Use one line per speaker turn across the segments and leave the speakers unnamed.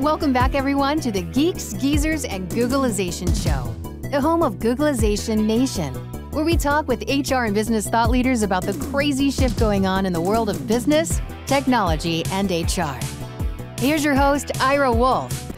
Welcome back, everyone, to the Geeks, Geezers, and Googlization Show, the home of Googlization Nation, where we talk with HR and business thought leaders about the crazy shift going on in the world of business, technology, and HR. Here's your host, Ira Wolf.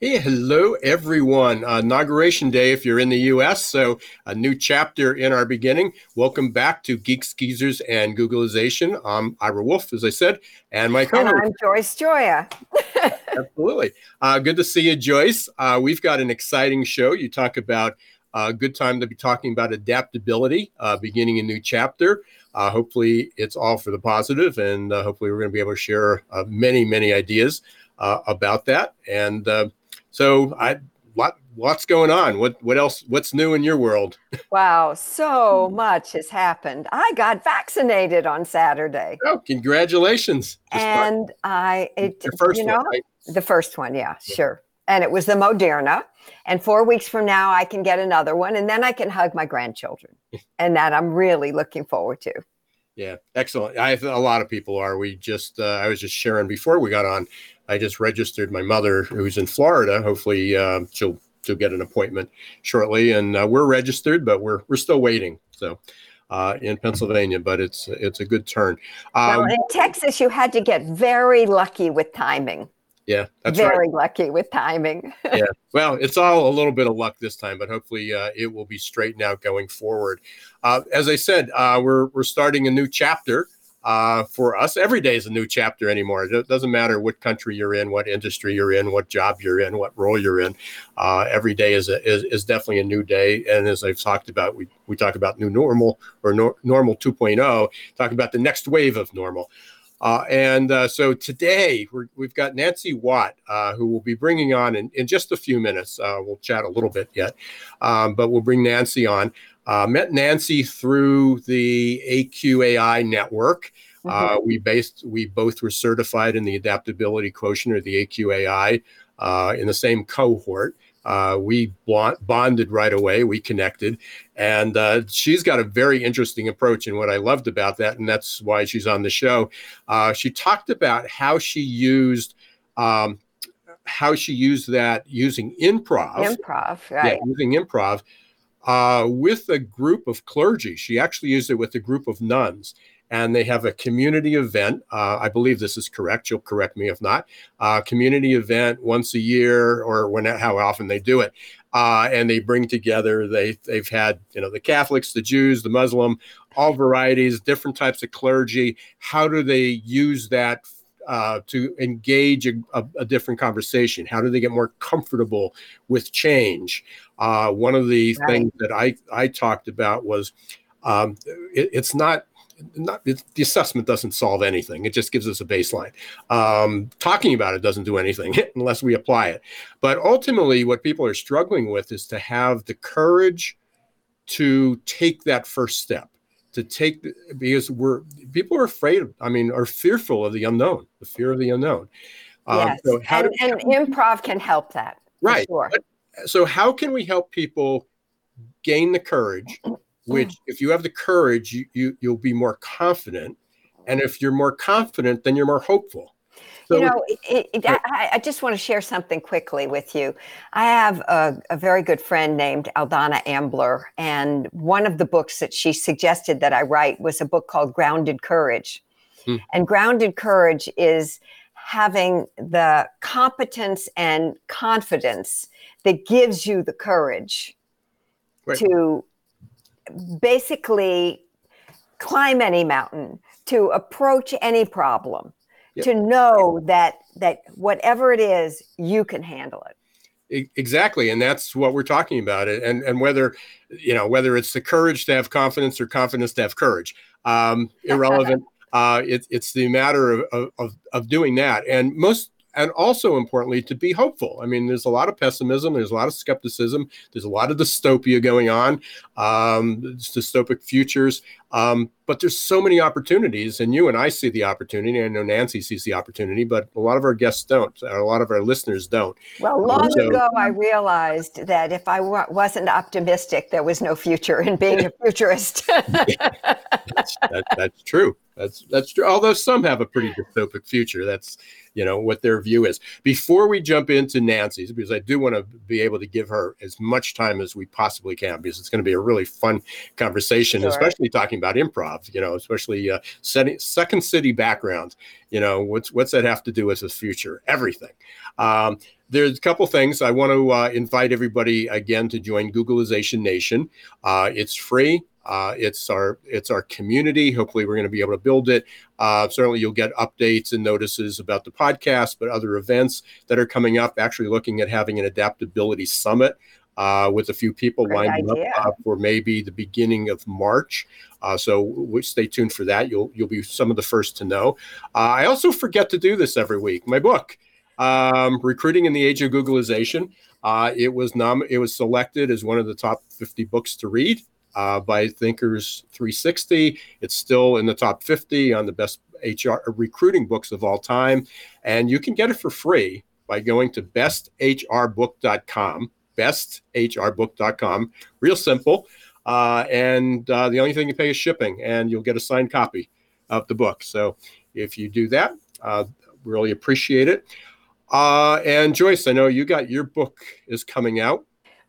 Hey, hello everyone. Uh, Inauguration Day if you're in the US, so a new chapter in our beginning. Welcome back to Geeks Geezers and Googlization. I'm Ira Wolf, as I said, and my co
And I'm Joyce Gioia.
Absolutely. Uh, good to see you, Joyce. Uh, we've got an exciting show. You talk about a uh, good time to be talking about adaptability, uh, beginning a new chapter. Uh, hopefully, it's all for the positive, and uh, hopefully, we're going to be able to share uh, many, many ideas uh, about that. And uh, so, I lot lots going on. What what else? What's new in your world?
Wow, so much has happened. I got vaccinated on Saturday.
Oh, congratulations!
Just and I it
the first
you know
one, right?
the first one, yeah, yeah, sure. And it was the Moderna. And four weeks from now, I can get another one, and then I can hug my grandchildren, and that I'm really looking forward to.
Yeah, excellent. I a lot of people are. We just uh, I was just sharing before we got on. I just registered my mother, who's in Florida. Hopefully, uh, she'll she'll get an appointment shortly, and uh, we're registered, but we're we're still waiting. So. Uh, in Pennsylvania, but it's it's a good turn.
Um, well, in Texas, you had to get very lucky with timing.
Yeah, that's
very
right.
lucky with timing.
yeah, well, it's all a little bit of luck this time, but hopefully uh, it will be straightened out going forward. Uh, as I said, uh, we're we're starting a new chapter uh, for us. Every day is a new chapter anymore. It doesn't matter what country you're in, what industry you're in, what job you're in, what role you're in. Uh, every day is, a, is is definitely a new day. And as I've talked about, we we talk about new normal or no, normal 2.0. Talk about the next wave of normal. Uh, and uh, so today we have got Nancy Watt, uh, who will be bringing on in, in just a few minutes. Uh, we'll chat a little bit yet, um, but we'll bring Nancy on. Uh, met Nancy through the AQAI network. Uh, mm-hmm. we based we both were certified in the adaptability quotient or the AQAI in the same cohort. Uh, we bonded right away. We connected, and uh, she's got a very interesting approach. And what I loved about that, and that's why she's on the show, uh, she talked about how she used. Um, how she used that using improv,
improv, right?
Yeah, using improv uh, with a group of clergy. She actually used it with a group of nuns, and they have a community event. Uh, I believe this is correct. You'll correct me if not. Uh, community event once a year, or when how often they do it, uh, and they bring together. They they've had you know the Catholics, the Jews, the Muslim, all varieties, different types of clergy. How do they use that? Uh, to engage a, a, a, different conversation? How do they get more comfortable with change? Uh, one of the right. things that I, I talked about was um, it, it's not not the assessment doesn't solve anything. It just gives us a baseline. Um, talking about it doesn't do anything unless we apply it. But ultimately, what people are struggling with is to have the courage to take that first step. To take because we're people are afraid of. I mean, are fearful of the unknown. The fear of the unknown.
Um, yes, so and, do, and improv can help that.
Right.
Sure.
But, so how can we help people gain the courage which if you have the courage you, you you'll be more confident and if you're more confident then you're more hopeful
so, you know, it, it, I, I, just want to share something quickly with you. I have a, a, very good friend named Aldana Ambler, and one of the books that she suggested that I write was a book called Grounded Courage. Hmm. And Grounded Courage is having the competence and confidence that gives you the courage right. to basically climb any mountain, to approach any problem, yep. to know that that whatever it is, you can handle it.
Exactly, and that's what we're talking about. It And and whether you know whether it's the courage to have confidence or confidence to have courage, um, irrelevant. uh, it, it's the matter of, of of doing that. And most and also importantly to be hopeful. I mean, there's a lot of pessimism, there's a lot of skepticism, there's a lot of dystopia going on, um, dystopic futures. Um, but there's so many opportunities, and you and I see the opportunity. I know Nancy sees the opportunity, but a lot of our guests don't. A lot of our listeners don't.
Well, long so, ago, I realized that if I w- wasn't optimistic, there was no future in being a futurist.
that's, that, that's true. That's that's true. Although some have a pretty dystopic future. That's you know what their view is. Before we jump into Nancy's, because I do want to be able to give her as much time as we possibly can, because it's going to be a really fun conversation, sure. especially talking about improv. You know, especially uh, Second City background. You know, what's what's that have to do with his future? Everything. Um, there's a couple things I want to uh, invite everybody again to join Googlization Nation. Uh, it's free. Uh, it's our it's our community. Hopefully, we're going to be able to build it. Uh, certainly, you'll get updates and notices about the podcast, but other events that are coming up. Actually, looking at having an adaptability summit uh, with a few people
Great
lined up for maybe the beginning of March. Uh, so w- stay tuned for that. You'll you'll be some of the first to know. Uh, I also forget to do this every week. My book, um, "Recruiting in the Age of Googlization. uh, it was nom- it was selected as one of the top 50 books to read uh, by Thinkers 360. It's still in the top 50 on the best HR recruiting books of all time. And you can get it for free by going to besthrbook.com, besthrbook.com. Real simple. Uh, and uh, the only thing you pay is shipping, and you'll get a signed copy of the book. So if you do that, uh, really appreciate it. Uh, and Joyce, I know you got your book is coming out.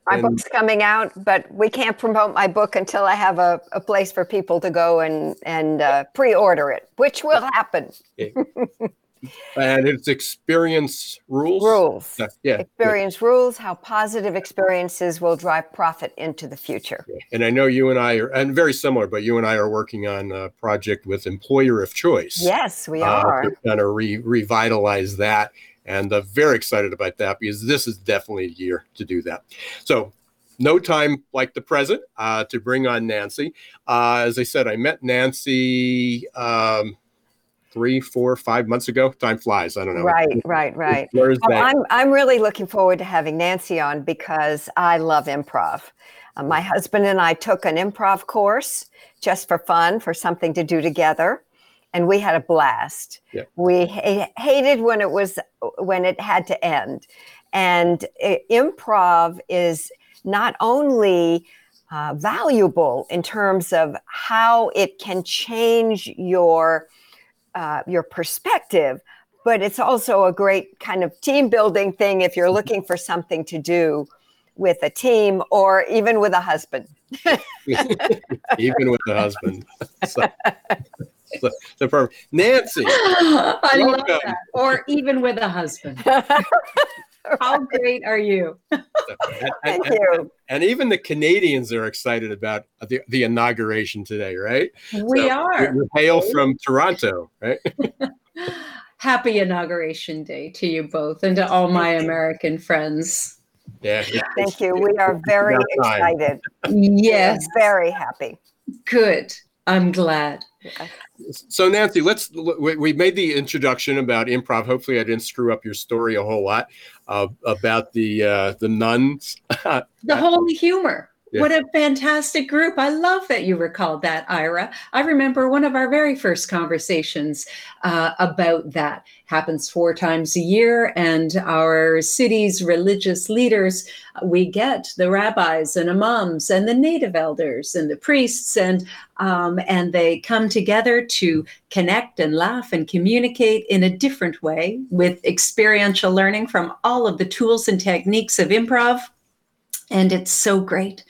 My
And-
book's coming out, but we can't promote my book until I have a, a place for people to go and and uh, pre-order it, which will happen.
and it's experience rules.
Rules.
Yeah, yeah.
Experience rules, how positive experiences will drive profit into the future.
And I know you and I are, and very similar, but you and I are working on a project with Employer of Choice.
Yes, we
uh,
are.
to kind of re- revitalize that. And uh, very excited about that because this is definitely a year to do that. So, no time like the present uh, to bring on Nancy. Uh, as I said, I met Nancy um, three, four, five months ago. Time flies. I don't know.
Right, right, right. Well? I'm I'm really looking forward to having Nancy on because I love improv. Uh, my husband and I took an improv course just for fun, for something to do together, and we had a blast.
Yeah.
We ha- hated when it was when it had to end, and i- improv is not only uh, valuable in terms of how it can change your uh, your perspective, but it's also a great kind of team building thing if you're looking for something to do with a team or even with a husband.
Even with the husband. so, so, so perfect. Nancy.
I love that. Or even with a husband. How great are you?
And,
Thank
and-
you.
and even the Canadians are excited about the, the inauguration today, right?
We
So,
are.
You hail from Toronto, right?
Happy inauguration day to you both and to all my American friends.
Yeah.
Thank you. We are very excited.
Yes,
Very happy.
good. I'm glad.
So Nancy, let's we, we made the introduction about improv. Hopefully, I didn't screw up your story a whole lot uh, about the uh, the nuns.
The Holy Humor. What a fantastic group. I love that you recalled that, Ira. I remember one of our very first conversations uh, about that. Happens four times a year, and our city's religious leaders, we get the rabbis and imams and the native elders and the priests, and um, and they come together to connect and laugh and communicate in a different way with experiential learning from all of the tools and techniques of improv and it's so great.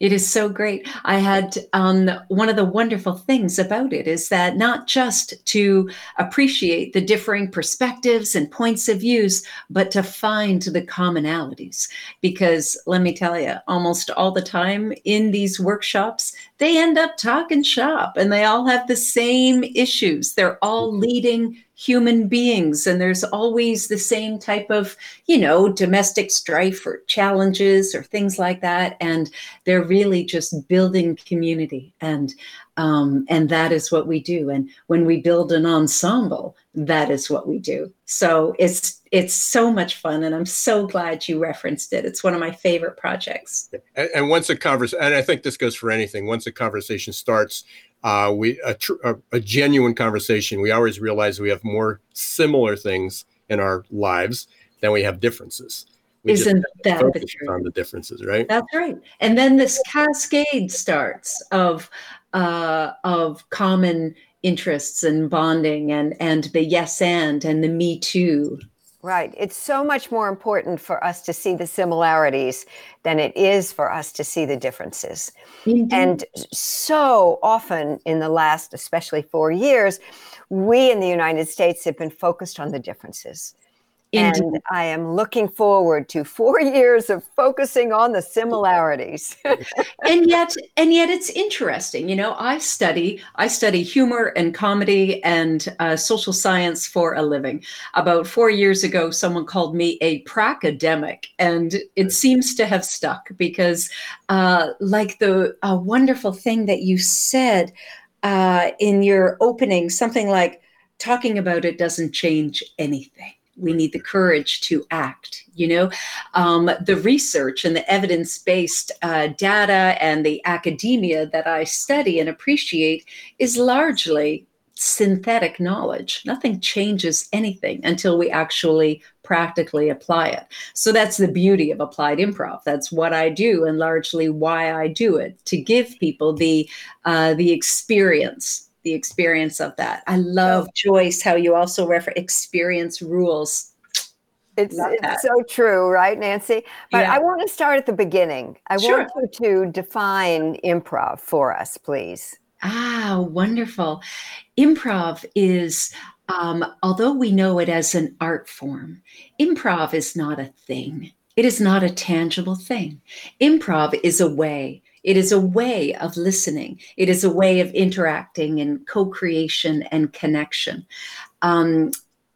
It is so great. I had um, one of the wonderful things about it is that not just to appreciate the differing perspectives and points of views but to find the commonalities. Because let me tell you almost all the time in these workshops they end up talking shop and they all have the same issues. They're all leading human beings and there's always the same type of you know domestic strife or challenges or things like that and they're really just building community and Um, and that is what we do. And when we build an ensemble, that is what we do. So it's it's so much fun, and I'm so glad you referenced it. It's one of my favorite projects.
And, and once a conversation, and I think this goes for anything. Once a conversation starts, uh, we a, tr- a, a genuine conversation. We always realize we have more similar things in our lives than we have differences. We
Isn't that the
truth? On the differences, right?
That's right. And then this cascade starts of uh, of common interests and bonding and and the yes and and the me too
Right. It's so much more important for us to see the similarities than it is for us to see the differences. Indeed. And so often in the last, especially four years, we in the United States have been focused on the differences. Indeed. And I am looking forward to four years of focusing on the similarities.
and yet, and yet, it's interesting. You know, I study I study humor and comedy and uh, social science for a living. About four years ago, someone called me a pracademic, and it seems to have stuck because, uh, like the uh, wonderful thing that you said uh, in your opening, something like talking about it doesn't change anything we need the courage to act you know? Um, the research and the evidence-based uh, data and the academia that i study and appreciate is largely synthetic knowledge. Nothing changes anything until we actually practically apply it. So that's the beauty of applied improv. That's what i do and largely why i do it to give people the uh, the experience the experience of that. I love Joyce how you also refer experience rules.
It's, it's so true, right, Nancy? But yeah. I want to start at the beginning. I sure. want you to define improv for us, please.
Ah, wonderful. Improv is, um, although we know it as an art form, improv is not a thing. It is not a tangible thing. Improv is a way it is a way of listening. It is a way of interacting and co creation and connection. Um,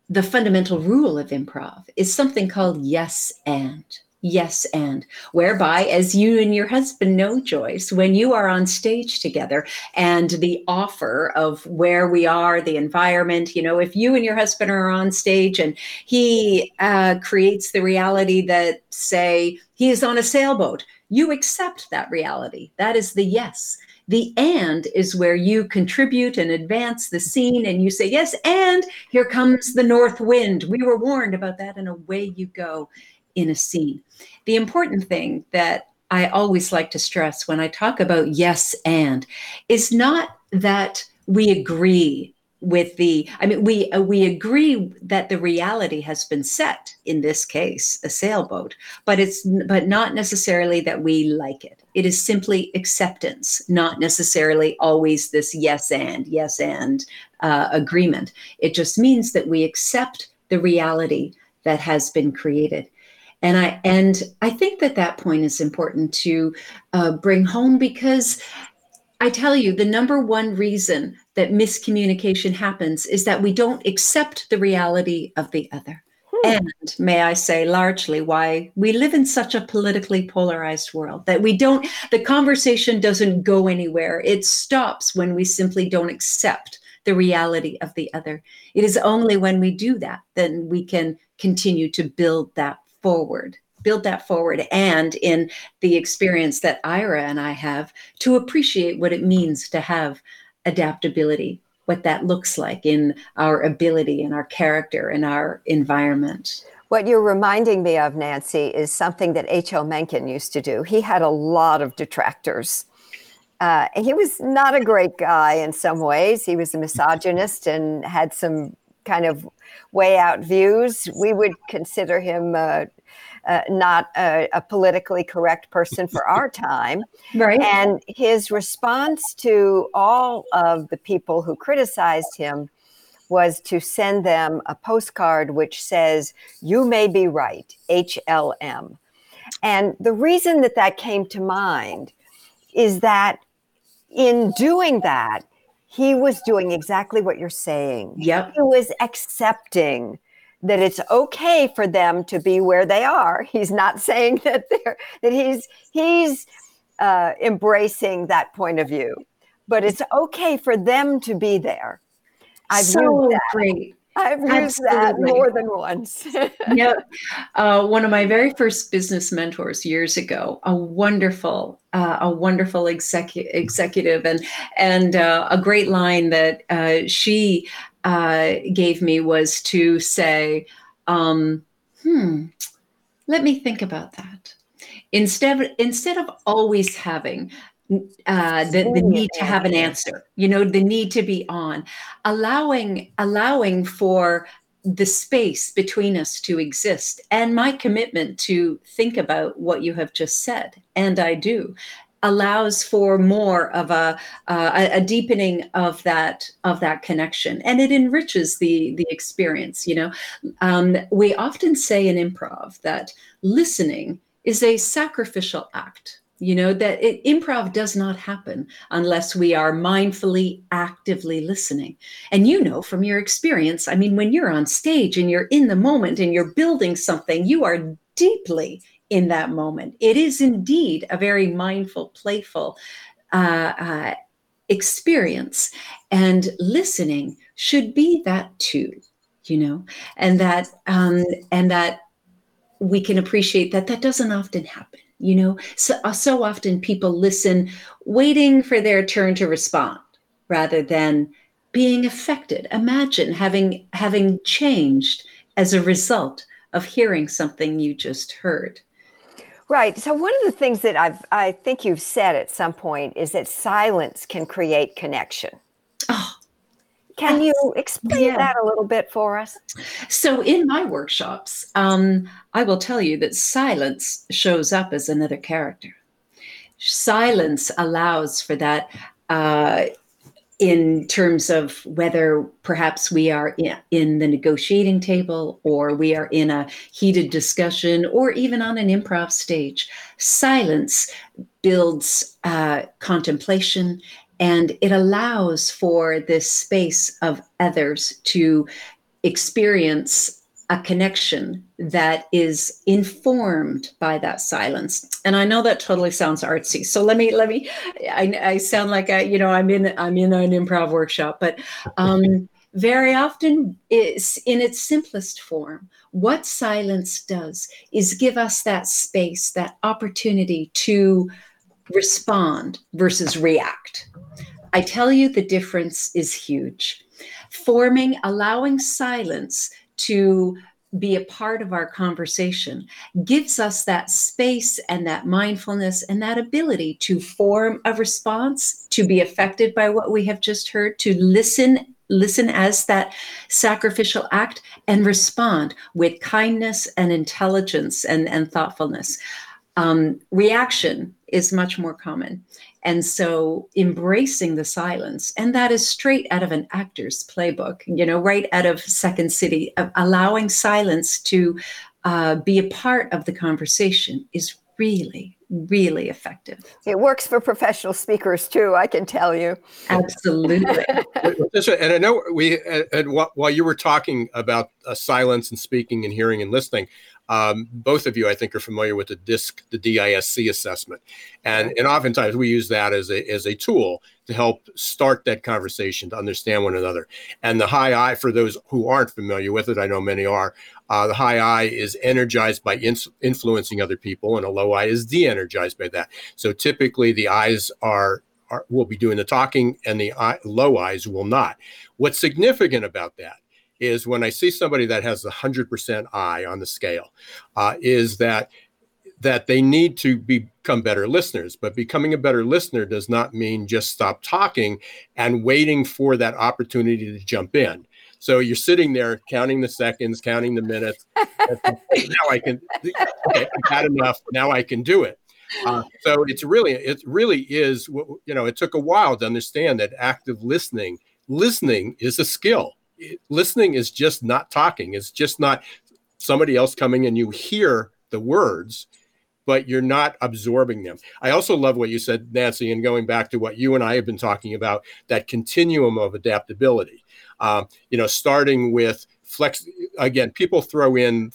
the fundamental rule of improv is something called yes and. Yes, and whereby, as you and your husband know, Joyce, when you are on stage together and the offer of where we are, the environment, you know, if you and your husband are on stage and he uh, creates the reality that, say, he is on a sailboat, you accept that reality. That is the yes. The and is where you contribute and advance the scene and you say, yes, and here comes the north wind. We were warned about that, and away you go in a scene. The important thing that I always like to stress when I talk about yes and is not that we agree with the i mean we uh, we agree that the reality has been set in this case a sailboat but it's but not necessarily that we like it. It is simply acceptance not necessarily always this yes and yes and uh, agreement. It just means that we accept the reality that has been created. And i and i think that that point is important to uh, bring home because I tell you, the number one reason that miscommunication happens is that we don't accept the reality of the other. Hmm. And may I say, largely why we live in such a politically polarized world that we don't, the conversation doesn't go anywhere. It stops when we simply don't accept the reality of the other. It is only when we do that then we can continue to build that forward build that forward and in the experience that Ira and I have to appreciate what it means to have adaptability, what that looks like in our ability and our character and our environment.
What you're reminding me of, Nancy, is something that H.L. Mencken used to do. He had a lot of detractors. Uh, he was not a great guy in some ways. He was a misogynist and had some kind of way out views. We would consider him uh, uh, not a, a, politically correct person for our time.
Right.
And his response to all of the people who criticized him was to send them a postcard which says, You may be right, HLM. And the reason that that came to mind is that in doing that, he was doing exactly what you're saying.
Yep.
He was accepting that it's okay for them to be where they are. He's not saying that they're that he's he's uh, embracing that point of view, but it's okay for them to be there.
I've so great.
I've used Absolutely. that more than once.
yep. Uh, one of my very first business mentors years ago, a wonderful, uh, a wonderful execu- executive, and and uh, a great line that uh, she uh, gave me was to say, um, "Hmm, let me think about that." Instead, instead of always having uh, the, the need to have an answer you know the need to be on allowing allowing for the space between us to exist and my commitment to think about what you have just said. And i do allows for more of a, uh, a deepening of that of that connection. And it enriches the the experience you know. Um, we often say in improv that listening is a sacrificial act you know that it, improv does not happen unless we are mindfully actively listening. And you know from your experience i mean when you're on stage and you're in the moment and you're building something you are deeply in that moment. It is indeed a very mindful playful uh, uh, experience. And listening should be that too you know and that um, and that we can appreciate that that doesn't often happen you know. So, uh, so often people listen waiting for their turn to respond rather than being affected. Imagine having having changed as a result of hearing something you just heard
right so one of the things that i've i think you've said at some point is that silence can create connection
oh
can you explain yeah. that a little bit for us?
So, in my workshops, um, I will tell you that silence shows up as another character. Silence allows for that uh, in terms of whether perhaps we are in, the negotiating table or we are in a heated discussion or even on an improv stage. Silence builds uh, contemplation and it allows for this space of others to experience a connection that is informed by that silence and i know that totally sounds artsy so let me let me i, I sound like i you know i'm in i'm in an improv workshop but um very often is in its simplest form what silence does is give us that space that opportunity to respond versus react. I tell you, the difference is huge. Forming, allowing silence to be a part of our conversation gives us that space and that mindfulness and that ability to form a response, to be affected by what we have just heard, to listen listen as that sacrificial act and respond with kindness and intelligence and, and thoughtfulness. Um, reaction is much more common. And so embracing the silence, and that is straight out of an actor's playbook, you know, right out of Second City, of allowing silence to uh, be a part of the conversation is really, really effective.
It works for professional speakers too, I can tell you.
Absolutely.
and I know we, and while you were talking about uh, silence and speaking and hearing and listening, um, both of you, I think, are familiar with the DISC, the DISC assessment, and and oftentimes we use that as a as a tool to help start that conversation to understand one another. And the high I, for those who aren't familiar with it, I know many are. Uh, the high I is energized by in- influencing other people, and a low I is de-energized by that. So typically, the eyes are are, will be doing the talking and the eye, low eyes will not. What's significant about that is when I see somebody that has a hundred percent I on the scale, uh, is that that they need to become better listeners. But becoming a better listener does not mean just stop talking and waiting for that opportunity to jump in. So you're sitting there counting the seconds, counting the minutes. now I can. Okay, I've had enough. Now I can do it. Uh, so it's really, it really is. You know, it took a while to understand that active listening, listening is a skill listening is just not talking. It's just not somebody else coming and you hear the words, but you're not absorbing them. I also love what you said, Nancy, and going back to what you and I have been talking about that continuum of adaptability. Um, you know, starting with flex, again, people throw in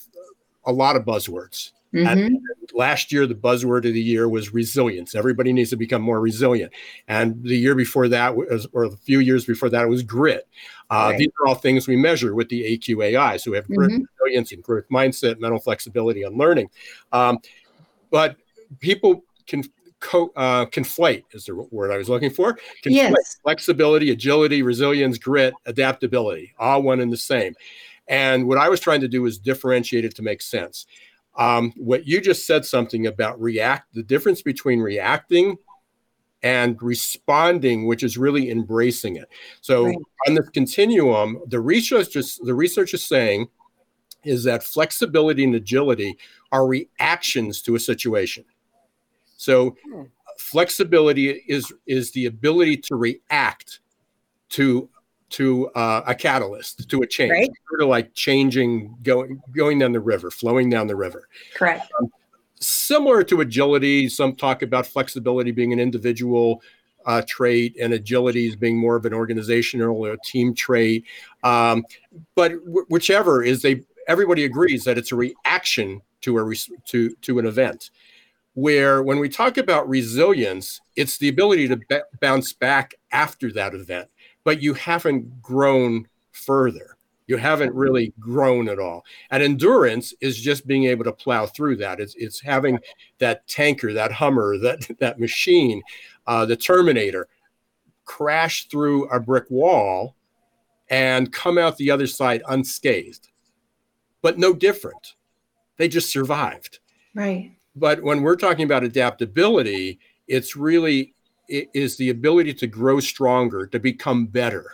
a lot of buzzwords. Mm-hmm. And last year, the buzzword of the year was resilience. Everybody needs to become more resilient. And the year before that, was, or a few years before that, it was grit. Uh, right. These are all things we measure with the AQAI. So we have grit, mm-hmm. resilience, and growth mindset, mental flexibility, and learning. Um, but people can co- uh, conflate is the word I was looking for. Conflate
yes.
Flexibility, agility, resilience, grit, adaptability, all one and the same. And what I was trying to do was differentiate it to make sense. Um, what you just said something about react, the difference between reacting and responding, which is really embracing it. So right. on the continuum, the research is the research is saying is that flexibility and agility are reactions to a situation. So hmm. flexibility is is the ability to react to to uh, a catalyst, to a change, right. sort of like changing, going going down the river, flowing down the river.
Correct. Um,
similar to agility, some talk about flexibility being an individual uh, trait and agility as being more of an organizational or a team trait. Um, but w- whichever is they everybody agrees that it's a reaction to a re- to to an event where when we talk about resilience, it's the ability to b- bounce back after that event, but you haven't grown further. You haven't really grown at all. And endurance is just being able to plow through that. It's, it's having that tanker, that Hummer, that, that machine, uh, the Terminator crash through a brick wall and come out the other side unscathed, but no different. They just survived.
Right.
But when we're talking about adaptability, it's really is the ability to grow stronger, to become better.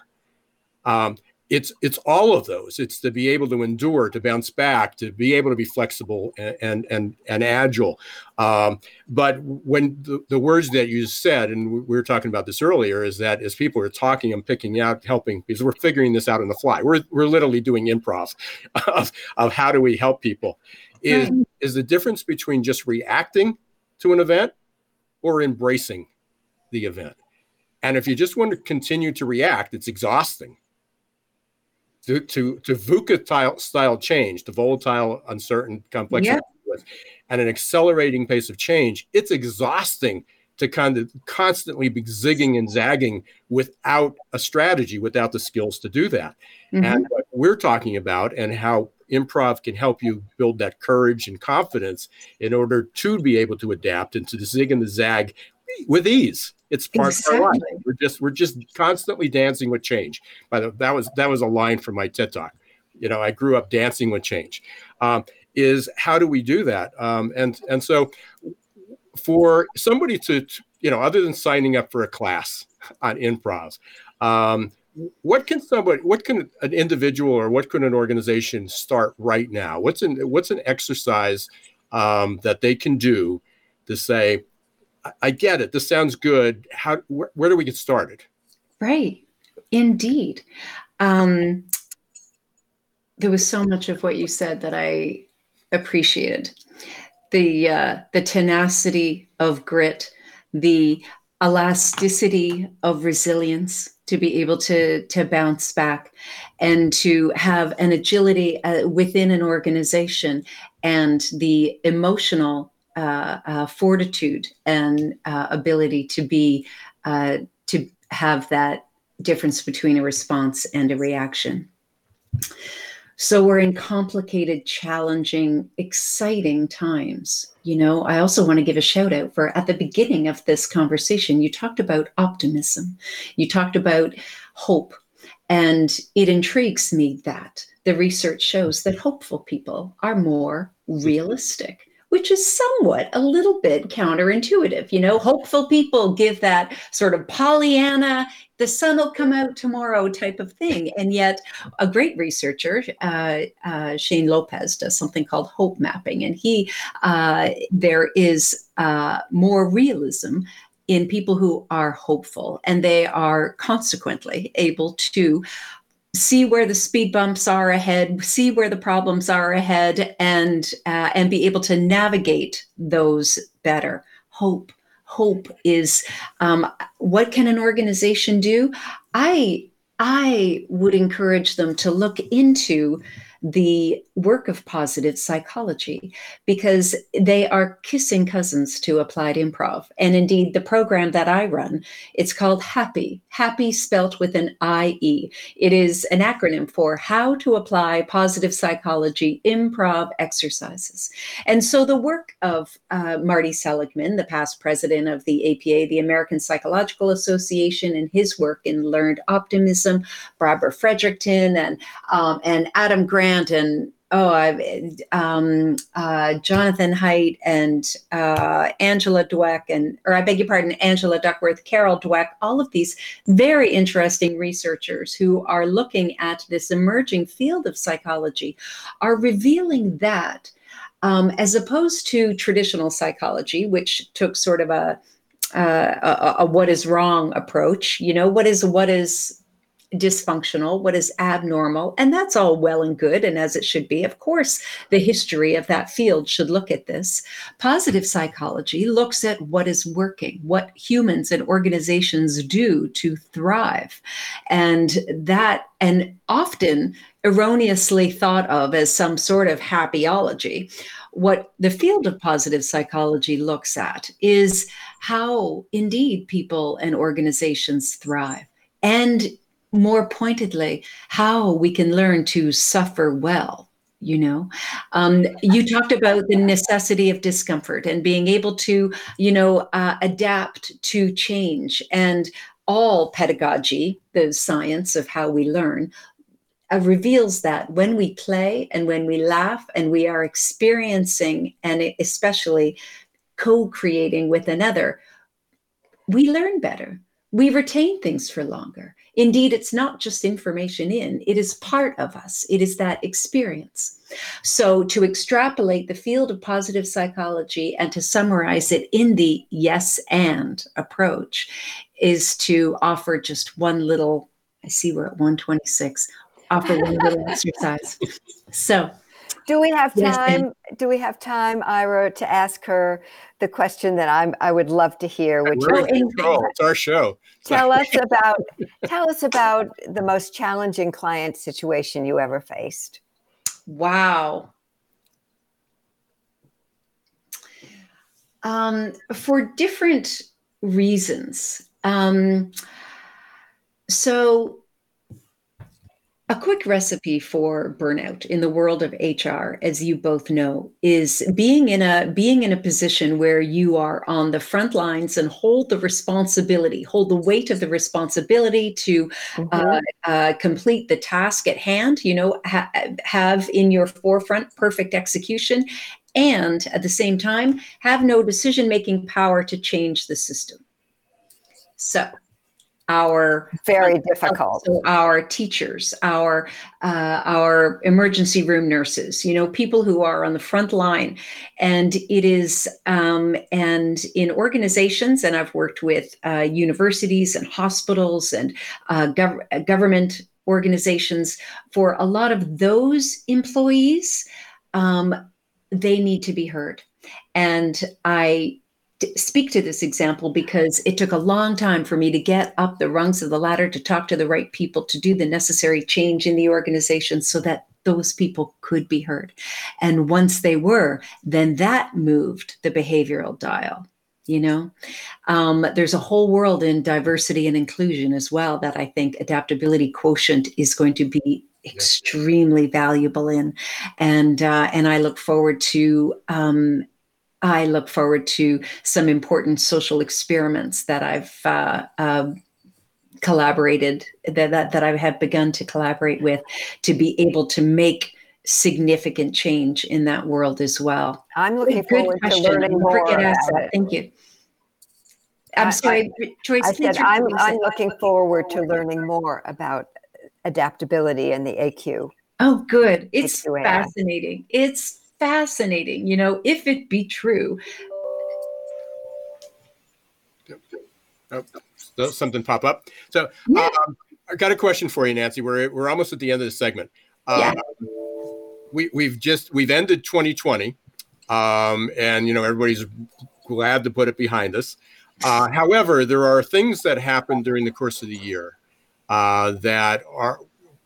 Um, it's it's all of those. It's to be able to endure, to bounce back, to be able to be flexible and and and, and agile. Um, but when the, the words that you said, and we were talking about this earlier, is that as people are talking, I'm picking out, helping because we're figuring this out on the fly. We're we're literally doing improv of, of how do we help people is right. is the difference between just reacting to an event or embracing the event. And if you just want to continue to react, it's exhausting. To to to VUCA style change, to volatile, uncertain, complex, yeah. and an accelerating pace of change, it's exhausting to kind of constantly be zigging and zagging without a strategy, without the skills to do that. Mm-hmm. And what we're talking about and how improv can help you build that courage and confidence in order to be able to adapt and to zig and the zag with ease. It's part exactly. of our life. We're just we're just constantly dancing with change. By the that was that was a line from my TED talk. You know, I grew up dancing with change. Um, is how do we do that? Um, and and so for somebody to, you know other than signing up for a class on improv, um, what can somebody what can an individual or what can an organization start right now what's an what's an exercise um, that they can do to say I, get it. This sounds good. How wh- where do we get started?
Right. Indeed. Um, there was so much of what you said that i appreciated. The uh, the tenacity of grit the elasticity of resilience to be able to to bounce back and to have an agility uh, within an organization and the emotional uh, uh, fortitude and uh, ability to be uh, to have that difference between a response and a reaction so we're in complicated, challenging, exciting times. You know, I also want to give a shout out for at the beginning of this conversation, you talked about optimism, you talked about hope. And it intrigues me that the research shows that hopeful people are more realistic which is somewhat a little bit counterintuitive. You know, hopeful people give that sort of Pollyanna, the sun will come out tomorrow type of thing. And yet, a great researcher, uh, uh, Shane Lopez, does something called hope mapping. And he, uh, there is uh, more realism in people who are hopeful and they are consequently able to see where the speed bumps are ahead, see where the problems are ahead, and uh, and be able to navigate those better. Hope, hope is um, what can an organization do? I I would encourage them to look into the work of positive psychology because they are kissing cousins to applied improv. And indeed, the program that I run, it's called Happy, Happy spelt with an IE. It is an acronym for How to Apply Positive Psychology Improv Exercises. And so the work of uh, Marty Seligman, the past president of the APA, the American Psychological Association, and his work in learned optimism, Barbara Fredrickson, and um, and Adam Grant and oh, I, um, uh, Jonathan Haidt and uh, Angela Dweck, and or I beg your pardon, Angela Duckworth, Carol Dweck, all of these very interesting researchers who are looking at this emerging field of psychology are revealing that. Um, as opposed to traditional psychology, which took sort of a, uh, a, a what is wrong approach, you know, what is what is dysfunctional, what is abnormal, and that's all well and good, and as it should be. Of course, the history of that field should look at this. Positive psychology looks at what is working, what humans and organizations do to thrive. And that, and often erroneously thought of as some sort of happyology. What the field of positive psychology looks at is how indeed people and organizations thrive. And more pointedly how we can learn to suffer well you know? Um, you talked about the necessity of discomfort and being able to you know uh, adapt to change. And all pedagogy the science of how we learn uh, reveals that when we play and when we laugh and we are experiencing and especially co-creating with another we learn better. We retain things for longer Indeed, it's not just information in, it is part of us, it is that experience. So, to extrapolate the field of positive psychology and to summarize it in the yes and approach is to offer just one little, I see we're at 126, offer one little exercise. So,
do we have time? do we have time, Ira, to ask her the question that I'm I would love to hear, which
We're is it's our show.
Tell us about tell us about the most challenging client situation you ever faced.
Wow. Um, for different reasons. Um, so a quick recipe for burnout in the world of HR, as you both know, is being in a being in a position where you are on the front lines and hold the responsibility, hold the weight of the responsibility to mm-hmm. uh, uh, complete the task at hand. You know, ha- have in your forefront perfect execution, and at the same time have no decision making power to change the system. So our
very difficult.
so our teachers our uh, our emergency room nurses you know people who are on the front line. And it is um, and in organizations and i've worked with uh, universities and hospitals and uh, gov- government organizations for a lot of those employees um, they need to be heard. And i speak to this example because it took a long time for me to get up the rungs of the ladder to talk to the right people to do the necessary change in the organization so that those people could be heard. And once they were, then that moved the behavioral dial. You know, um, there's a whole world in diversity and inclusion as well that I think adaptability quotient is going to be extremely valuable in, and uh, and I look forward to um, I look forward to some important social experiments that I've uh, uh, collaborated that, that that I have begun to collaborate with to be able to make significant change in that world as well.
I'm looking Good forward question. to learning more.
Thank you. I'm sorry,
I, Joyce. I said I'm, I'm looking forward to learning more about adaptability and the AQ.
Oh, good. It's AQAI. fascinating. It's fascinating, you know, if it be true.
Oh, something pop up. So yeah. um, I got a question for you, Nancy. We're we're almost at the end of the segment.
yeah. Um,
we we've just we've ended 2020, um, and you know everybody's glad to put it behind us. Uh, however, there are things that happen during the course of the year uh, that are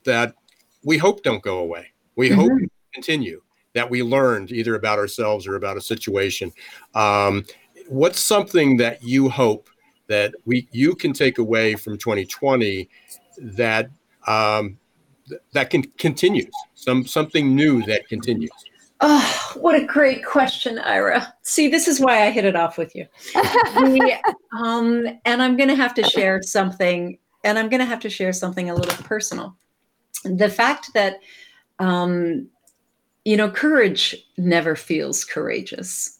that we hope don't go away. We mm-hmm. hope continue that we learned either about ourselves or about a situation. Um, what's something that you hope that we you can take away from 2020 that um, that can continues some something new that continues?
Oh what a great question ira. See this is why i hit it off with you. Um, and i'm going to have to share something and i'm going to have to share something a little personal. The fact that um, you know courage never feels courageous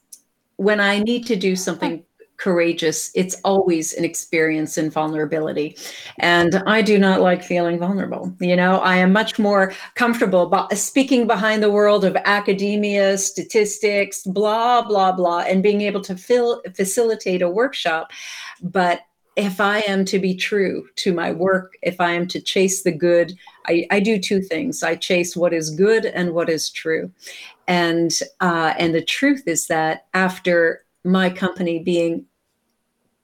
when i need to do something courageous. It's always an experience in vulnerability. And I do not like feeling vulnerable. You know, I am much more comfortable speaking behind the world of academia, statistics, blah, blah, blah, and being able to fill, facilitate a workshop. But if I am to be true to my work, if I am to chase the good, I, I do two things. I chase what is good and what is true. And uh, and the truth is that after my company being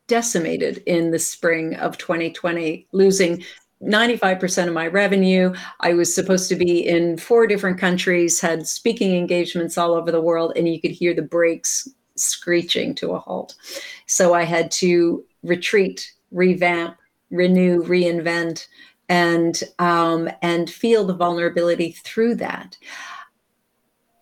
decimated in the spring of 2020, losing 95% of my revenue. I was supposed to be in four different countries, had speaking engagements all over the world, and you could hear the brakes screeching to a halt. So I had to retreat, revamp, renew, reinvent, and um, and feel the vulnerability through that.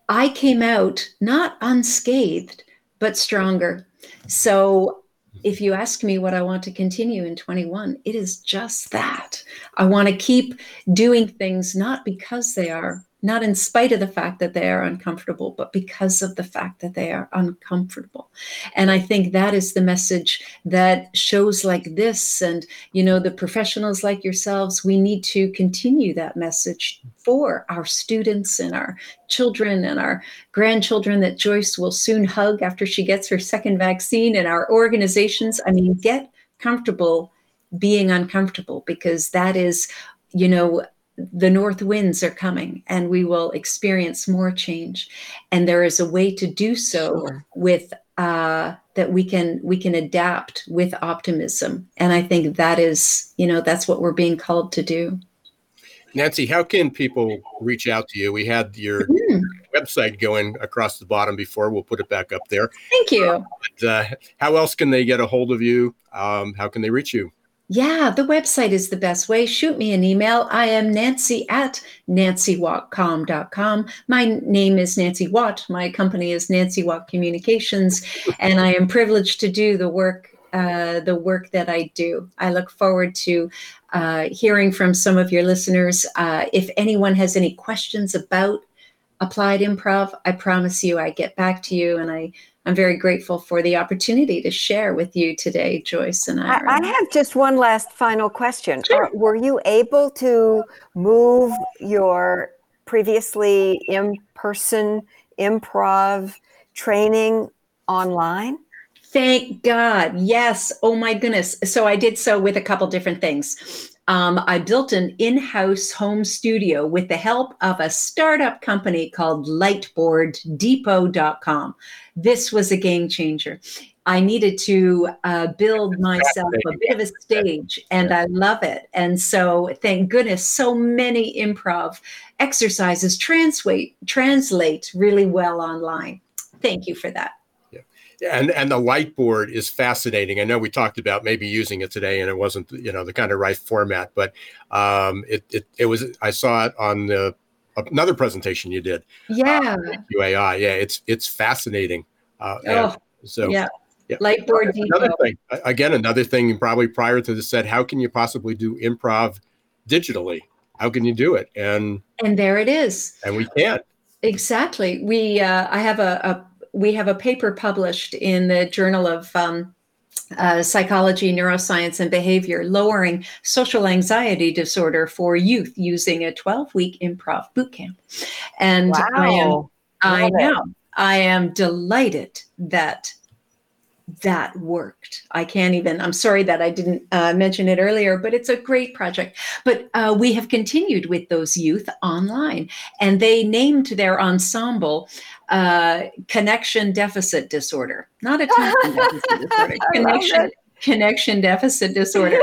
I came out not unscathed, but stronger. So if you ask me what I want to continue in 21, it is just that. I want to keep doing things not because they are not in spite of the fact that they are uncomfortable, but because of the fact that they are uncomfortable. And I think that is the message that shows like this and, you know, the professionals like yourselves, we need to continue that message for our students and our children and our grandchildren that Joyce will soon hug after she gets her second vaccine and our organizations. I mean, get comfortable being uncomfortable because that is, you know, the north winds are coming and we will experience more change. And there is a way to do so sure. with uh, that we can we can adapt with optimism. And i think that is you know that's what we're being called to do.
Nancy how can people reach out to you? We had your mm. website going across the bottom before. We'll put it back up there.
Thank you. Uh,
but, uh, how else can they get a hold of you? Um, how can they reach you
yeah, the website is the best way. Shoot me an email. I am Nancy at nancywattcom.com. My name is Nancy Watt. My company is Nancy Watt Communications, and I am privileged to do the work uh, the work that I do. I look forward to uh, hearing from some of your listeners. Uh, if anyone has any questions about applied improv, I promise you I get back to you and I I'm very grateful for the opportunity to share with you today, Joyce and I.
I have just one last final question. Sure. Are, were you able to move your previously in person improv training online?
Thank God. Yes. Oh my goodness. So I did so with a couple different things. Um, I built an in house home studio with the help of a startup company called lightboarddepot.com. This was a game changer. I needed to uh, build myself a bit of a stage, and I love it. And so, thank goodness, so many improv exercises translate translate really well online. Thank you for that
and and the whiteboard is fascinating. I know we talked about maybe using it today, and it wasn't you know the kind of right format, but um, it, it it was. I saw it on the another presentation you did.
Yeah.
Uh, UAI. Yeah, it's it's fascinating. Uh,
oh, so yeah. Yeah. Lightboard
another thing, again, another thing, probably prior to this, said, how can you possibly do improv digitally? How can you do it? And
and there it is.
And we can't.
Exactly. We uh, I have a, a we have a paper published in the Journal of um, uh, Psychology, Neuroscience, and Behavior, lowering social anxiety disorder for youth using a 12 week improv bootcamp. And wow. I am, I know, I am delighted that that worked. I can't even, I'm sorry that I didn't uh, mention it earlier, but it's a great project. But uh, we have continued with those youth online, and they named their ensemble uh, Connection Deficit Disorder, not attention deficit disorder, connection. Connection deficit disorder,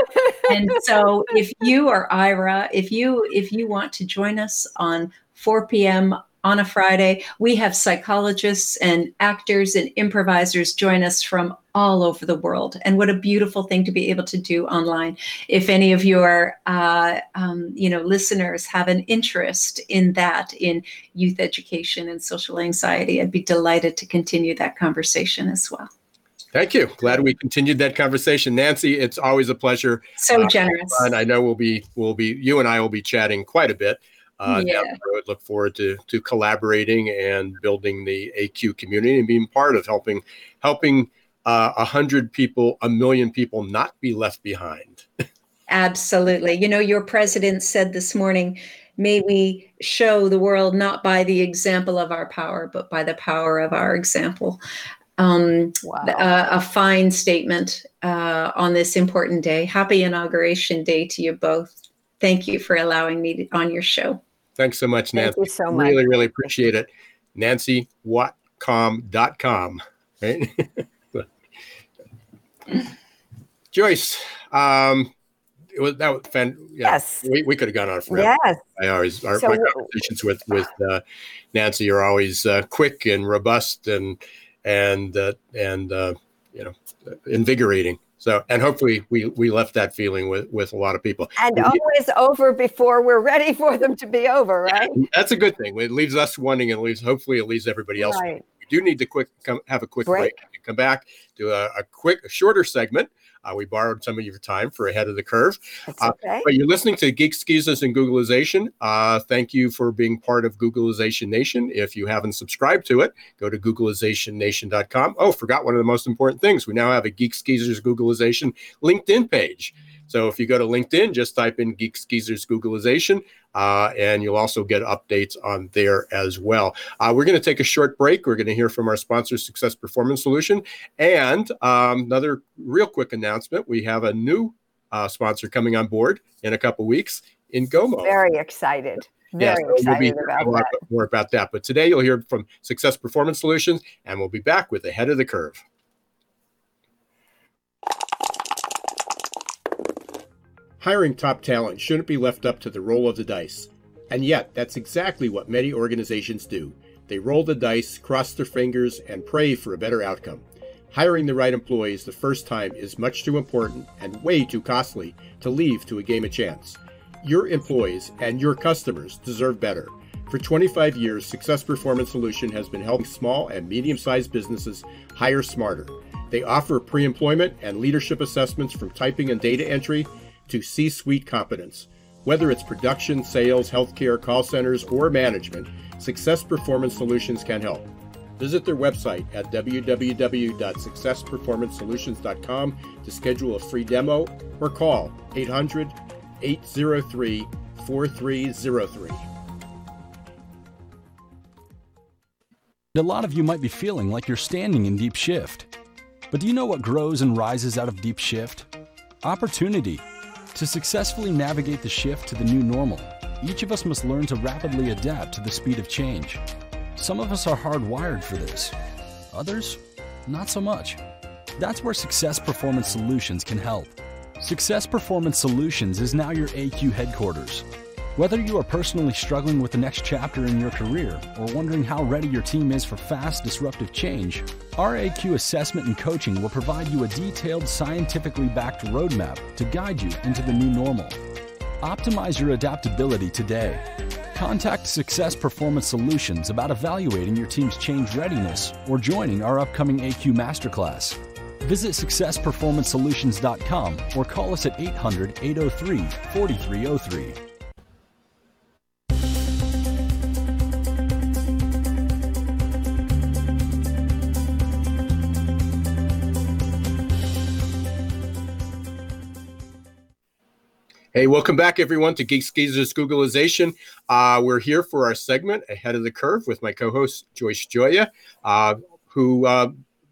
and so if you are Ira, if you if you want to join us on 4 p.m on a Friday. We have psychologists and actors and improvisers join us from all over the world. And what a beautiful thing to be able to do online. If any of your, uh, um, you know, listeners have an interest in that, in youth education and social anxiety, I'd be delighted to continue that conversation as well.
Thank you. Glad we continued that conversation, Nancy. It's always a pleasure.
So uh, generous.
And I know we'll be, we'll be, you and I will be chatting quite a bit uh, yeah. down the road. Look forward to to collaborating and building the AQ community and being part of helping helping uh, a uh, hundred people, a million people, not be left behind.
Absolutely. You know, your president said this morning, may we show the world not by the example of our power, but by the power of our example. Um, wow. uh, a fine statement uh, on this important day. Happy inauguration day to you both. Thank you for allowing me to, on your show.
Thanks so much, Nancy.
Thank you so much.
Really, really appreciate it. NancyWattcom.com. Right? Joyce, um, it was that was fan, yeah, yes. We, we could have gone on forever.
Yes.
I always our, so, my conversations with with uh, Nancy are always uh, quick and robust and and uh, and uh, you know invigorating. So, and hopefully we we left that feeling with with a lot of people.
And always over before we're ready for them to be over, right?
That's a good thing. It leaves us wanting, and leaves hopefully it leaves everybody else. Right. We do need to quick come have a quick break. break. Come back, to a, a quick, a shorter segment uh, we borrowed some of your time for Ahead of the Curve.
Uh, okay.
but you're listening to Geeks Geezers and Googlization. Uh, thank you for being part of Googlization Nation. If you haven't subscribed to it, go to googlizationnation.com. Oh, forgot one of the most important things. We now have a Geeks Geezers Googlization LinkedIn page. So if you go to LinkedIn, just type in Geeks Geezers Googlization, uh, and you'll also get updates on there as well. Uh, we're going to take a short break. We're going to hear from our sponsor, Success Performance Solution, and um, another real quick announcement: we have a new uh, sponsor coming on board in a couple weeks Ingomu.
Very excited. Very yeah, so excited we'll about that.
More about that. But today you'll hear from Success Performance Solutions, and we'll be back with Ahead of the Curve. Hiring top talent shouldn't be left up to the roll of the dice. And yet, that's exactly what many organizations do. They roll the dice, cross their fingers, and pray for a better outcome. Hiring the right employees the first time is much too important and way too costly to leave to a game of chance. Your employees and your customers deserve better. For 25 years, Success Performance Solution has been helping small and medium sized businesses hire smarter. They offer pre employment and leadership assessments from typing and data entry to C suite competence. Whether it's production, sales, healthcare, call centers, or management, Success Performance Solutions can help. Visit their website at www.successperformancesolutions.com to schedule a free demo or call 800 803 4303.
A lot of you might be feeling like you're standing in deep shift. But do you know what grows and rises out of deep shift? Opportunity. To successfully navigate the shift to the new normal, each of us must learn to rapidly adapt to the speed of change. Some of us are hardwired for this, others, not so much. That's where Success Performance Solutions can help. Success Performance Solutions is now your AQ headquarters. Whether you are personally struggling with the next chapter in your career or wondering how ready your team is for fast, disruptive change, our AQ assessment and coaching will provide you a detailed, scientifically backed roadmap to guide you into the new normal. Optimize your adaptability today. Contact Success Performance Solutions about evaluating your team's change readiness or joining our upcoming AQ Masterclass. Visit successperformancesolutions.com or call us at 800 803 4303.
Hey, welcome back, everyone, to Geeks Geezers Googlization. Uh, we're here for our segment Ahead of the Curve with my co-host Joyce Gioia, uh, who uh,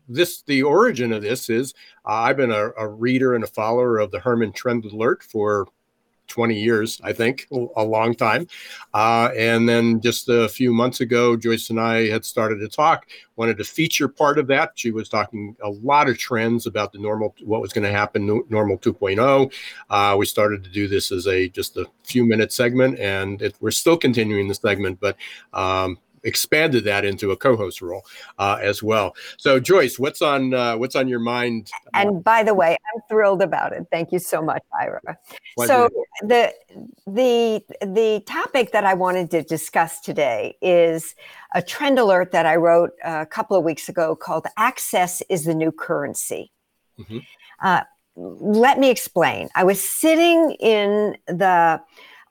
this the origin of this is uh, I've been a, a, reader and a follower of the Herman Trend Alert for 20 years, I think, a long time. Uh, and then just a few months ago, Joyce and I had started to talk, wanted to feature part of that. She was talking a lot of trends about the normal, what was going to happen, normal 2.0. Uh, we started to do this as a just a few minute segment, and it, we're still continuing the segment, but um, expanded that into a co-host role uh, as well. So Joyce, what's on uh, what's on your mind?
And by the way, I'm thrilled about it. Thank you so much, Ira. Pleasure. So the the the topic that I wanted to discuss today is a trend alert that I wrote a couple of weeks ago called "Access is the New Currency." Mm-hmm. Uh, let me explain. I was sitting in the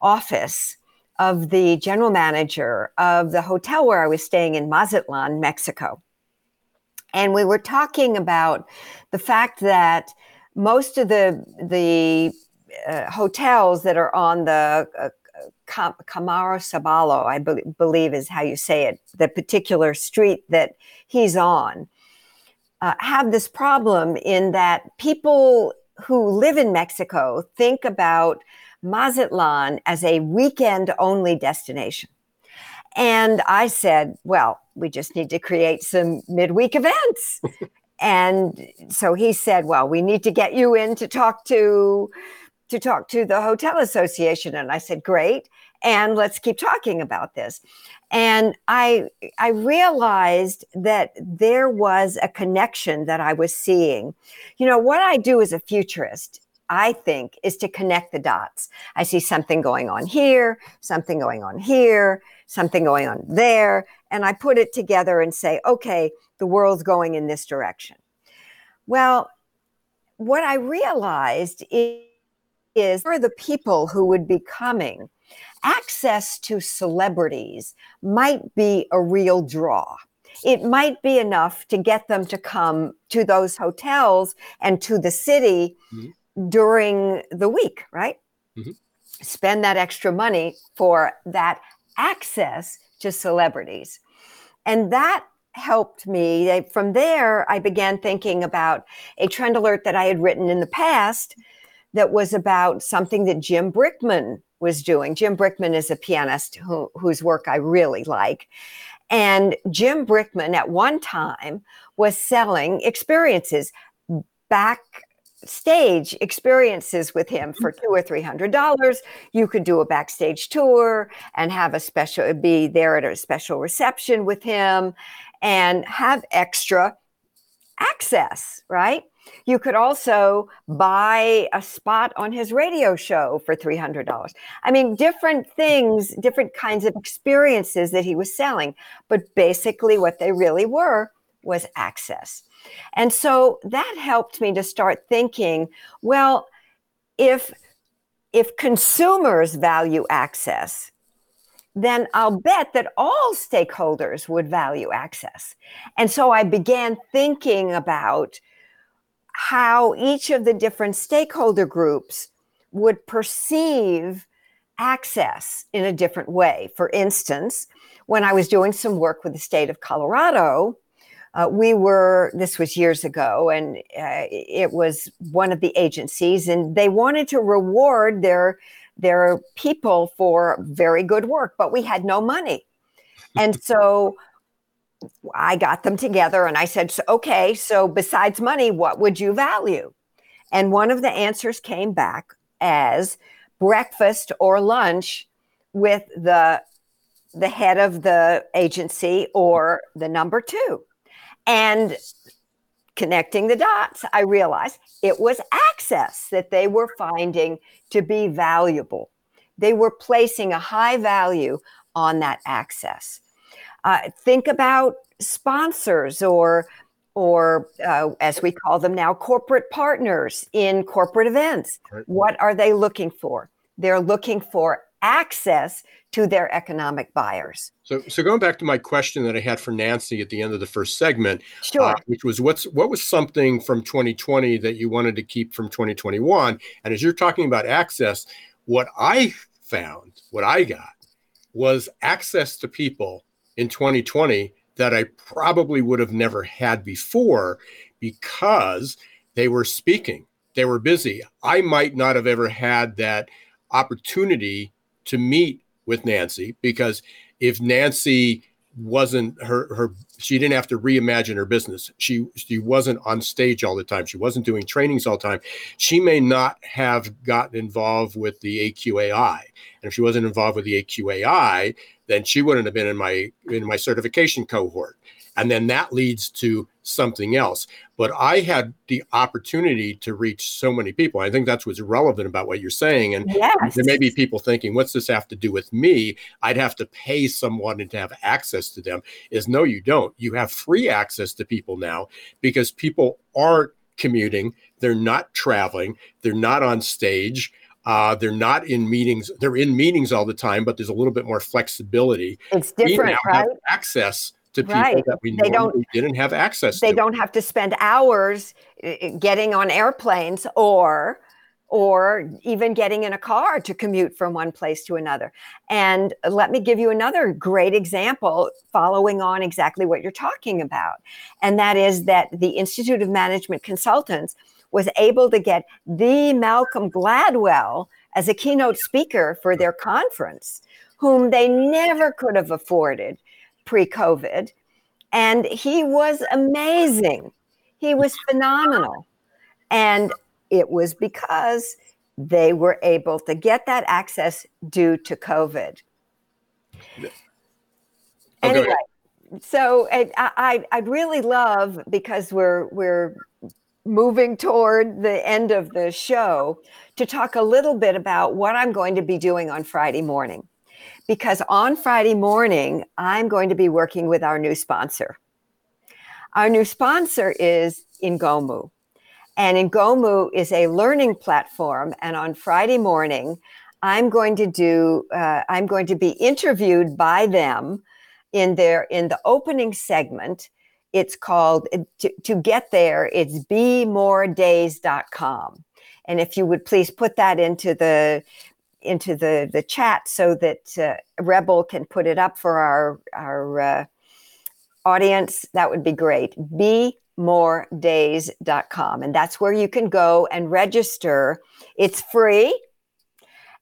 office of the general manager of the hotel where I was staying in Mazatlan, Mexico. And we were talking about the fact that most of the the uh, hotels that are on the uh, Camaron Sabalo, I be- believe is how you say it, the particular street that he's on, uh, have this problem in that people who live in Mexico think about Mazatlan as a weekend only destination. And I said, well, we just need to create some midweek events. and so he said, well, we need to get you in to talk to to talk to the hotel association and I said, "Great. And let's keep talking about this." And I I realized that there was a connection that I was seeing. You know, what I do as a futurist I think, is to connect the dots. I see something going on here, something going on here, something going on there, and I put it together and say, okay, the world's going in this direction. Well, what I realized is, for the people who would be coming, access to celebrities might be a real draw it might be enough to get them to come to those hotels and to the city mm-hmm during the week, right? Mm-hmm. Spend that extra money for that access to celebrities. And that helped me. From there, I began thinking about a trend alert that I had written in the past that was about something that Jim Brickman was doing. Jim Brickman is a pianist who, whose work I really like. And Jim Brickman at one time was selling experiences back stage experiences with him for mm-hmm. two or three hundred dollars. You could do a backstage tour and have a special be there at a special reception with him and have extra access, right? You could also buy a spot on his radio show for $300. I mean, different things, different kinds of experiences that he was selling. But basically, what they really were was access. And so that helped me to start thinking, well, if if consumers value access, then I'll bet that all stakeholders would value access. And so I began thinking about how each of the different stakeholder groups would perceive access in a different way. For instance, when I was doing some work with the state of Colorado, uh, we were, this was years ago, and uh, it was one of the agencies, and they wanted to reward their their people for very good work, but we had no money. And so I got them together and I said, okay, so besides money, what would you value? And one of the answers came back as breakfast or lunch with the the head of the agency or the number two. And connecting the dots, I realized it was access that they were finding to be valuable. They were placing a high value on that access. Uh, think about sponsors or or uh, as we call them now, corporate partners in corporate events. Right. What are they looking for? They're looking for access to their economic buyers.
So, so going back to my question that I had for Nancy at the end of the first segment,
sure. Uh,
which was what's what was something from 2020 that you wanted to keep from 2021? And as you're talking about access, what I found, what I got, was access to people in 2020 that I probably would have never had before because they were speaking, they were busy. I might not have ever had that opportunity to meet with Nancy because if Nancy wasn't her her she didn't have to reimagine her business. She she wasn't on stage all the time. She wasn't doing trainings all the time. She may not have gotten involved with the AQai and if she wasn't involved with the AQai then she wouldn't have been in my in my certification cohort. And then that leads to something else. But I had the opportunity to reach so many people. I think that's what's relevant about what you're saying. And yes. there may be people thinking, what's this have to do with me? I'd have to pay someone to have access to them. Is no, you don't. You have free access to people now because people aren't commuting, they're not traveling, they're not on stage. Uh, they're not in meetings. They're in meetings all the time, but there's a little bit more flexibility.
It's different, right?
access to people right. that we they don't, didn't have access
they
to.
don't have to spend hours uh, uh, getting on airplanes or or even getting in a car to commute from one place to another. And let me give you another great example following on exactly what you're talking about. And that is that the Institute of Management Consultants was able to get the Malcolm Gladwell as a keynote speaker for their conference, whom they never could have afforded pre COVID. And he was amazing. He was phenomenal. And it was because they were able to get that access due to COVID. Okay. Oh, anyway, so I, I, I'd really love because we're we're moving toward the end of the show to talk a little bit about what I'm going to be doing on Friday morning because on Friday morning, I'm going to be working with our new sponsor. Our new sponsor is Ingomu. And Ingomu is a learning platform. And on Friday morning, I'm going to do, uh, I'm going to be interviewed by them in their, in the opening segment. It's called, to, to get there, it's bemoredays.com. And if you would please put that into the into the the chat so that uh, Rebel can put it up for our our uh, audience. That would be great. BeMoreDays.com, and that's where you can go and register. It's free,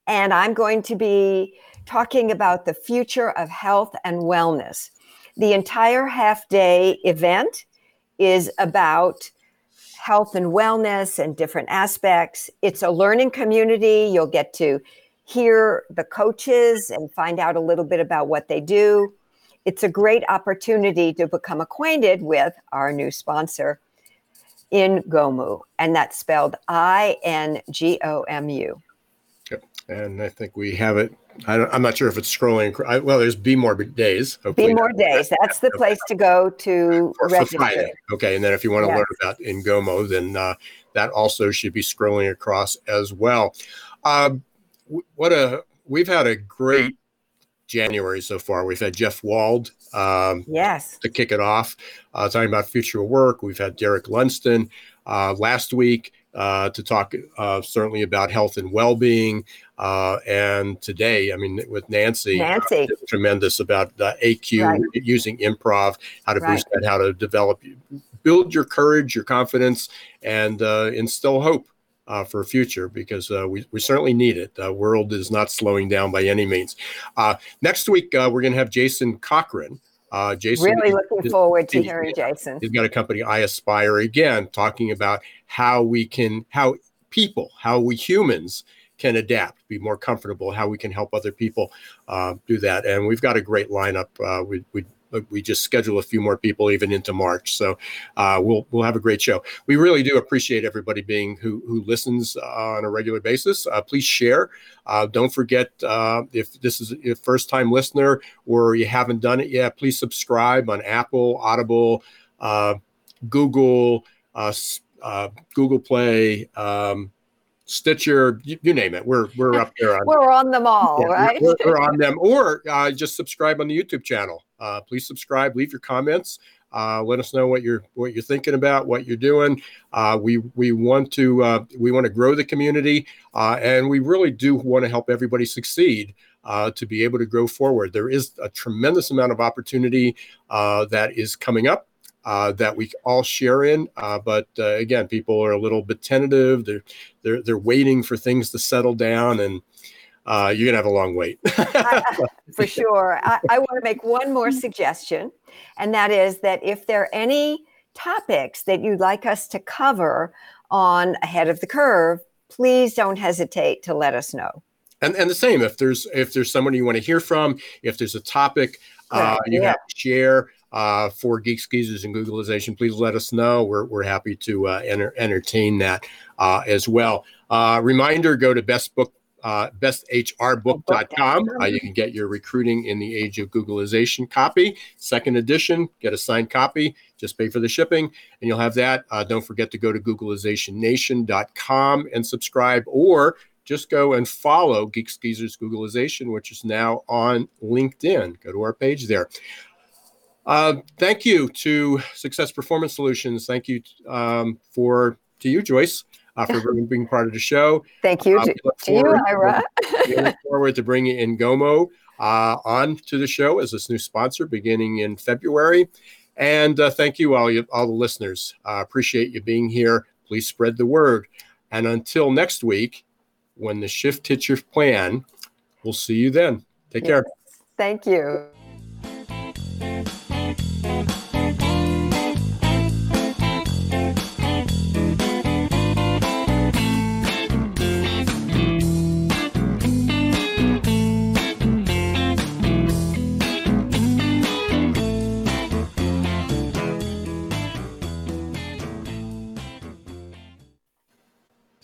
and I'm going to be talking about the future of health and wellness. The entire half day event is about health and wellness and different aspects. It's a learning community. You'll get to hear the coaches and find out a little bit about what they do. It's a great opportunity to become acquainted with our new sponsor, Ingomu, and that's spelled I N G O M U.
Yep. And I think we have it. I am not sure if it's scrolling. I, well, there's Be More Days.
Be More Days. That's the place to go to
for, register. For Friday. Okay. And then if you want to yes. learn about Ingomu, then uh, that also should be scrolling across as well. Um, what a we've had a great January so far. We've had Jeff Wald, um,
yes,
to kick it off, uh, talking about future work. We've had Derek Lunston uh, last week uh, to talk uh, certainly about health and well-being, uh, and today, I mean, with Nancy,
uh, Nancy,
tremendous about the AQ right. using improv, how to right. boost that, how to develop, build your courage, your confidence, and instill hope uh, for future because uh, we, we certainly need it. The world is not slowing down by any means. Uh, next week, uh, we're going to have Jason Cochran. Uh, Jason,
really looking is, forward to hearing Jason.
He's got a company, I Aspire, again, talking about how we can, how people, how we humans can adapt, be more comfortable, how we can help other people uh, do that. And we've got a great lineup. we, we we just schedule a few more people even into March. So uh, we'll we'll have a great show. We really do appreciate everybody being who who listens uh, on a regular basis. Uh, please share. Uh, don't forget uh, if this is a first time listener or you haven't done it yet, please subscribe on Apple, Audible, uh, Google, Google Play. Um, Stitcher, you, you, name it. We're we're up there.
On, we're on them all, yeah, right?
We're, we're, on them, or uh, just subscribe on the YouTube channel. Uh, please subscribe. Leave your comments. Uh, let us know what you're what you're thinking about, what you're doing. Uh, we we want to uh, we want to grow the community, uh, and we really do want to help everybody succeed. to be able to grow forward, there is a tremendous amount of opportunity that is coming up uh, that we all share in. Uh, but uh, again, people are a little bit tentative. They're they're they're waiting for things to settle down, and uh, you're gonna have a long wait.
For sure. I, I want to make one more suggestion, and that is that if there are any topics that you'd like us to cover on Ahead of the Curve, please don't hesitate to let us know.
And, and the same if there's if there's someone you want to hear from, if there's a topic uh, you yeah. have to share uh, for Geeks Geezers and Googlization, please let us know. We're, we're happy to uh, enter, entertain that uh, as well. Uh, reminder go to best book uh, besthrbook.com. Uh, you can get your recruiting in the age of Googlization copy. Second edition, get a signed copy, just pay for the shipping, and you'll have that. Don't forget to go to googlizationnation.com and subscribe, or just go and follow Geeks Geezers Googlization, which is now on LinkedIn. Go to our page there. Uh, thank you to Success Performance Solutions. Thank you um, for to you, Joyce uh, for being part of the show.
Thank you uh, to, to you, Ira.
we look forward to bringing Ingomu uh, on to the show as this new sponsor beginning in February. And uh, thank you, all you, all the listeners. I appreciate you being here. Please spread the word. And until next week, when the shift hits your plan, we'll see you then. Take yes. care.
Thank you.